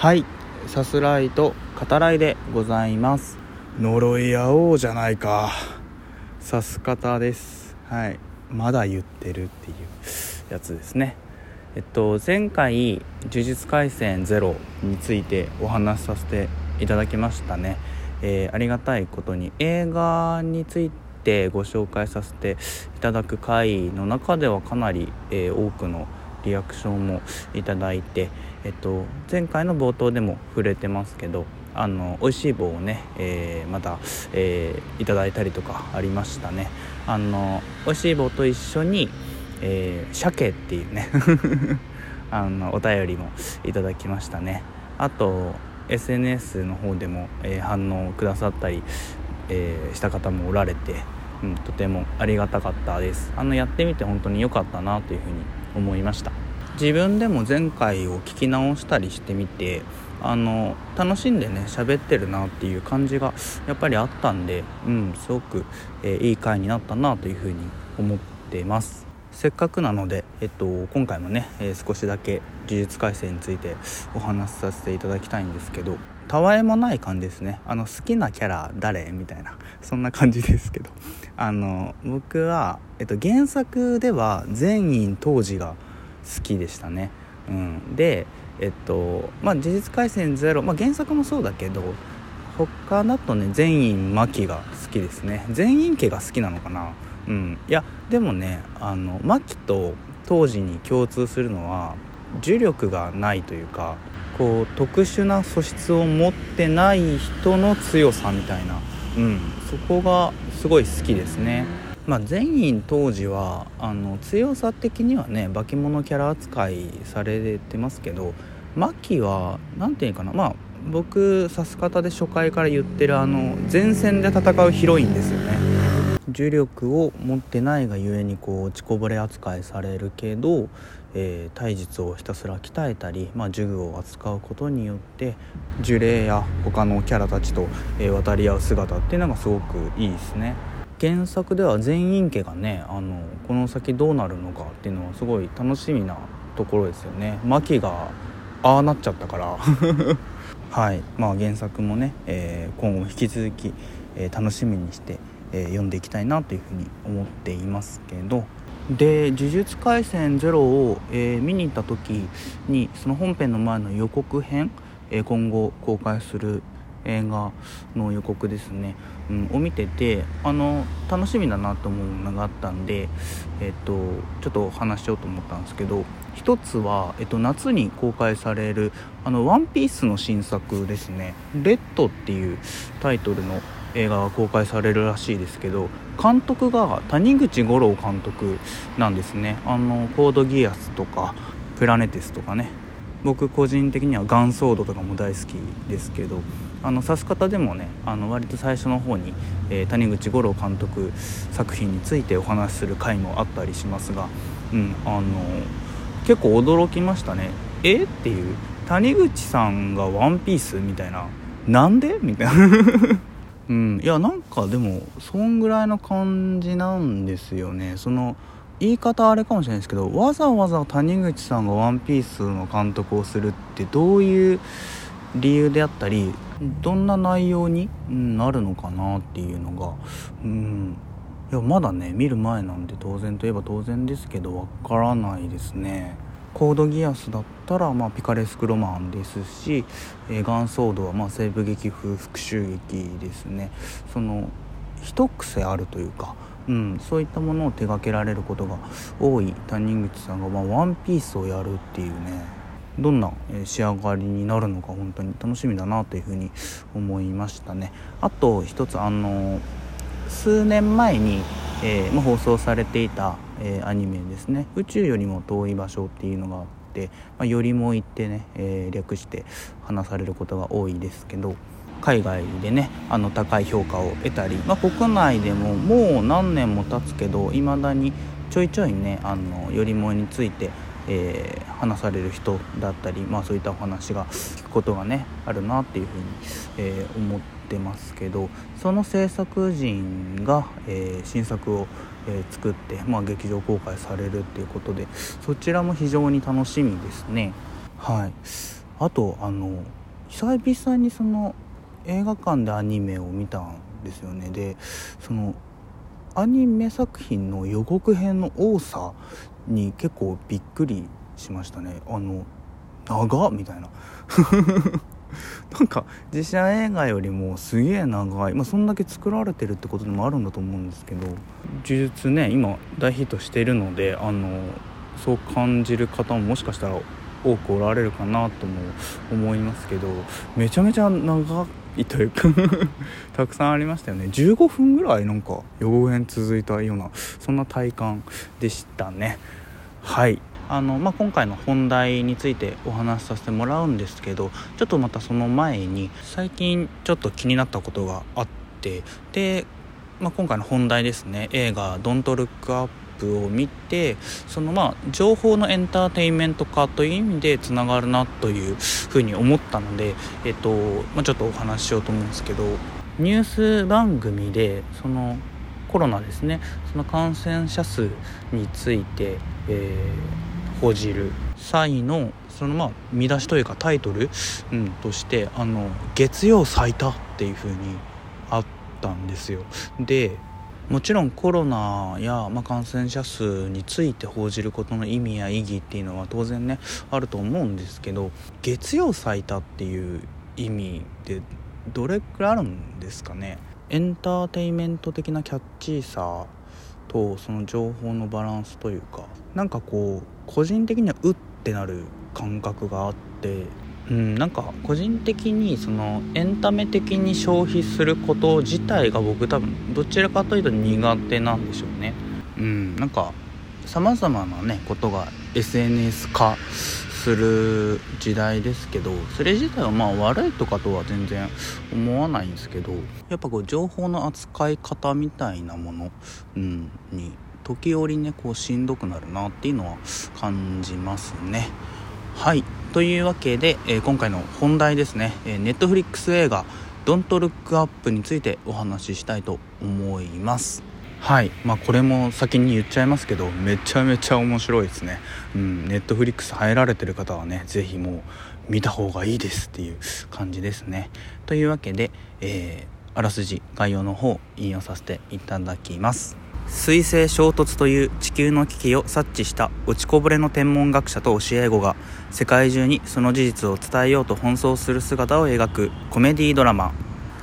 はい。さすらいと語らいでございます。呪い合おうじゃないか。さす方です。はい。まだ言ってるっていうやつですね。えっと前回「呪術廻戦ゼロについてお話しさせていただきましたね、えー、ありがたいことに映画についてご紹介させていただく回の中ではかなり、えー、多くのリアクションもいただいて、えっと、前回の冒頭でも触れてますけどあの美味しい棒をね、えー、また、えー、いただいたりとかありましたね。あの美味しい棒と一緒に、えー、鮭っていうね あのお便りもいただきましたね。あと SNS の方でも、えー、反応くださったり、えー、した方もおられて、うん、とてもありがたかったです。あのやってみて本当に良かったなというふうに思いました。自分でも前回を聞き直したりしてみてあの楽しんでね喋ってるなっていう感じがやっぱりあったんで、うん、すごく、えー、いい回になったなというふうに思ってます。せっかくなので、えっと、今回もね、えー、少しだけ呪術改正についてお話しさせていただきたいんですけどたわいもない感じですね。あの好きなキャラ誰？みたいなそんな感じですけど。あの僕は、えっと、原作では全員当時が好きでしたね、うん、でえっとまあ事実回戦ゼロ、まあ、原作もそうだけど他だとね全員マキが好きですね。全員家が好きなのかな。うん。いやでもねあのマキと当時に共通するのは呪力がないというかこう特殊な素質を持ってない人の強さみたいなうん。そこがすごい好きですね。まあ全員当時はあの強さ的にはね化け物キャラ扱いされてますけどマキは何て言うかなまあ僕さす方で初回から言ってるあの前線で戦うヒロインですよね。重力を持ってないがゆえにこう落ちこぼれ扱いされるけどえー、体術をひたすら鍛えたり、まあ、呪具を扱うことによって呪霊や他のキャラたちと、えー、渡り合う姿っていうのがすごくいいですね。原作では全員家がねあのこの先どうなるのかっていうのはすごい楽しみなところですよね。マキがああなっちゃったから。はい。まあ原作もね、えー、今後も引き続き、え楽しみにして、え読んでいきたいなというふうに思っていますけど。で「呪術廻戦ゼロを、えー、見に行った時にその本編の前の予告編、えー、今後公開する映画の予告ですね、うん、を見ててあの楽しみだなと思うのがあったんで、えっと、ちょっと話しようと思ったんですけど一つは、えっと、夏に公開される「あのワンピースの新作ですね「レッド」っていうタイトルの映画が公開されるらしいですけど監督が谷口五郎監督なんですね。あのコードギアスとかプラネテスとかね。僕個人的にはガンソードとかも大好きですけどあの指す方でもねあの割と最初の方に、えー、谷口五郎監督作品についてお話しする回もあったりしますが、うん、あの結構驚きましたね。え？っていう。谷口さんが「ワンピースみたいな。なんで？みたいな。うん。いやなんかでもそんぐらいの感じなんですよね。その言い方あれかもしれないですけどわざわざ谷口さんが「ワンピースの監督をするってどういう理由であったりどんな内容になるのかなっていうのがうん。いやまだね見る前なんで当然といえば当然ですけどわからないですね。コードギアスだったら、まあ、ピカレスクロマンですし、えー、ガンソードは、まあ、西部劇風復讐劇ですね。その一癖あるというか、うん、そういったものを手掛けられることが多い谷口さんが、まあ、ワンピースをやるっていうねどんな仕上がりになるのか本当に楽しみだなというふうに思いましたね。あと一つあの数年前に、えー、放送されていたえー、アニメですね。宇宙よりも遠い場所っていうのがあって、まあ、よりも行ってね、えー、略して話されることが多いですけど海外でねあの高い評価を得たり、まあ、国内でももう何年も経つけどいまだにちょいちょいねあのよりもについてえー、話される人だったり、まあ、そういったお話が聞くことがねあるなっていうふうに、えー、思ってますけどその制作陣が、えー、新作を、え作って、まあ、劇場公開されるっていうことでそちらも非常に楽しみですね。はい。あとあの久々にその映画館でアニメを見たんですよね。でそのアニメ作品の予告編の多さに結構びっくりしましたね。あの長みたいな。なんか実写映画よりもすげえ長い、まあ、そんだけ作られてるってことでもあるんだと思うんですけど。呪術ね今大ヒットしてるのであのそう感じる方ももしかしたら多くおられるかなとも思いますけどめちゃめちゃ長いというか たくさんありましたよね。15分ぐらいなんか予告編続いたようなそんな体感でしたね。はい。あの、まあ、今回の本題についてお話しさせてもらうんですけどちょっとまたその前に最近ちょっと気になったことがあってで、まあ、今回の本題ですね。映画「ドントルックアップを見てそのまあ情報のエンターテインメント化という意味でつながるなというふうに思ったので、えっとまあ、ちょっとお話ししようと思うんですけどニュース番組でそのコロナですね。その感染者数について、えー報じる。際のそのまあ見出しというかタイトル、うん、としてあの月曜最多っていう風にあったんですよ。でもちろんコロナや、まあ、感染者数について報じることの意味や意義っていうのは当然ねあると思うんですけど月曜最多っていう意味でどれくらいあるんですかね？エンターテインメント的なキャッチーさとその情報のバランスというかなんかこう個人的にはうってなる感覚があってうんなんか個人的にそのエンタメ的に消費すること自体が僕多分どちらかというと苦手なんでしょうね。うんなんかさまざまなねことが SNS 化する時代ですけどそれ自体はまあ悪いとかとは全然思わないんですけどやっぱこう情報の扱い方みたいなもの、うん、に時折ねこうしんどくなるなっていうのは感じますね。はい。というわけで、えー、今回の本題ですね、えー、Netflix 映画「Don't Look Up」についてお話ししたいと思います。はい。まあこれも先に言っちゃいますけどめちゃめちゃ面白いですね。うん。ネットフリックス入られてる方はね是非もう見た方がいいですっていう感じですね。というわけで、えー、あらすじ概要の方引用させていただきます。水星衝突という地球の危機を察知した落ちこぼれの天文学者と教え子が世界中にその事実を伝えようと奔走する姿を描くコメディドラマ。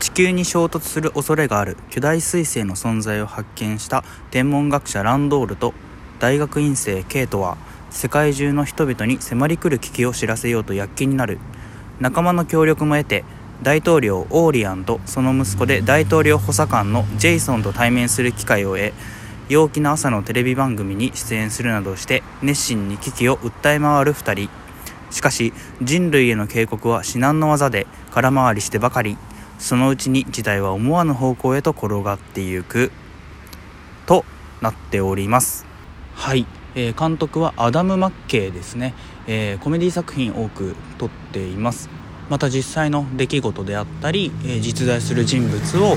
地球に衝突する恐れがある巨大彗星の存在を発見した天文学者ランドールと大学院生ケイトは世界中の人々に迫り来る危機を知らせようと躍起になる。仲間の協力も得て大統領オーリアンとその息子で大統領補佐官のジェイソンと対面する機会を得陽気な朝のテレビ番組に出演するなどして熱心に危機を訴え回る2人。しかし人類への警告は至難の業で空回りしてばかり。そのうちに事態は思わぬ方向へと転がっていく。となっております。はい、えー、監督はアダム・マッケイですね、えー、コメディ作品多く撮っています。また実際の出来事であったり、え、実在する人物を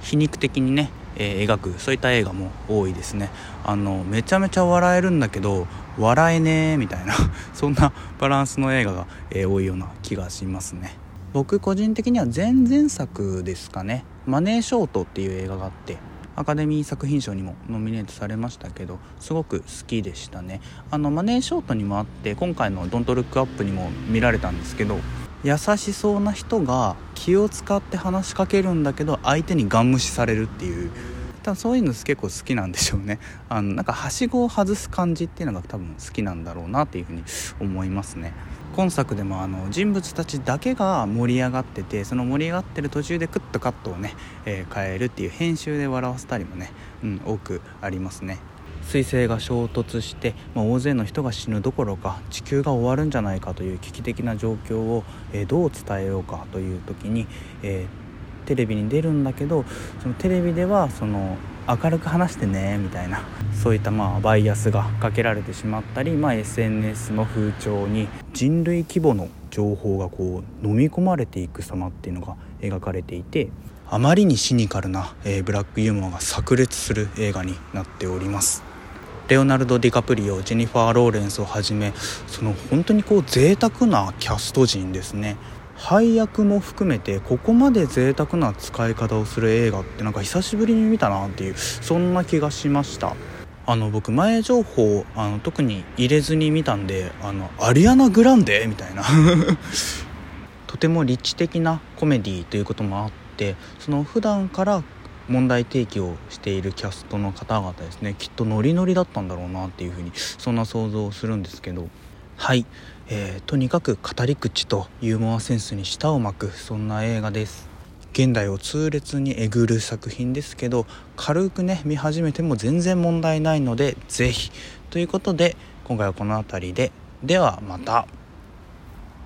皮肉的にね、え描くそういった映画も多いですね。あのめちゃめちゃ笑えるんだけど笑えねえみたいな そんなバランスの映画が、え多いような気がしますね。僕個人的には前々作ですかね「マネーショート」っていう映画があってアカデミー作品賞にもノミネートされましたけどすごく好きでしたね。あのマネーショートにもあって今回の「ドントルックアップにも見られたんですけど優しそうな人が気を使って話しかけるんだけど相手にガン無視されるっていう。多分そういうの結構好きなんでしょうね。あのなんかはしごを外す感じっていうのが多分好きなんだろうなっていうふうに思いますね。今作でもあの人物たちだけが盛り上がっててその盛り上がってる途中でクッとカットをね、えー、変えるっていう編集で笑わせたりもね、うん、多くありますね。彗星が衝突して、まあ、大勢の人が死ぬどころか地球が終わるんじゃないかという危機的な状況を、えー、どう伝えようかという時に、えー、テレビに出るんだけどそのテレビではその明るく話してねみたいなそういったまあバイアスがかけられてしまったり、まあ、SNS の風潮に人類規模の情報がこう飲み込まれていく様っていうのが描かれていてあまりにシニカルな、えー、ブラックユーモアが炸裂する映画になっております。レオナルド・ディカプリオジェニファー・ローレンスをはじめその本当にこう贅沢なキャスト陣ですね。配役も含めてここまで贅沢な使い方をする映画ってなんか久しぶりに見たなっていうそんな気がしました。あの僕前情報あの特に入れずに見たんであのアリアナ・グランデ？みたいな。とても立地的なコメディということもあってその普段から問題提起をしているキャストの方々ですね。きっとノリノリだったんだろうなっていうふうにそんな想像をするんですけど。はい、えー、とにかく語り口とユーモアセンスに舌を巻くそんな映画です。現代を痛烈にえぐる作品ですけど軽くね見始めても全然問題ないので是非ということで今回はこの辺りで。ではまた。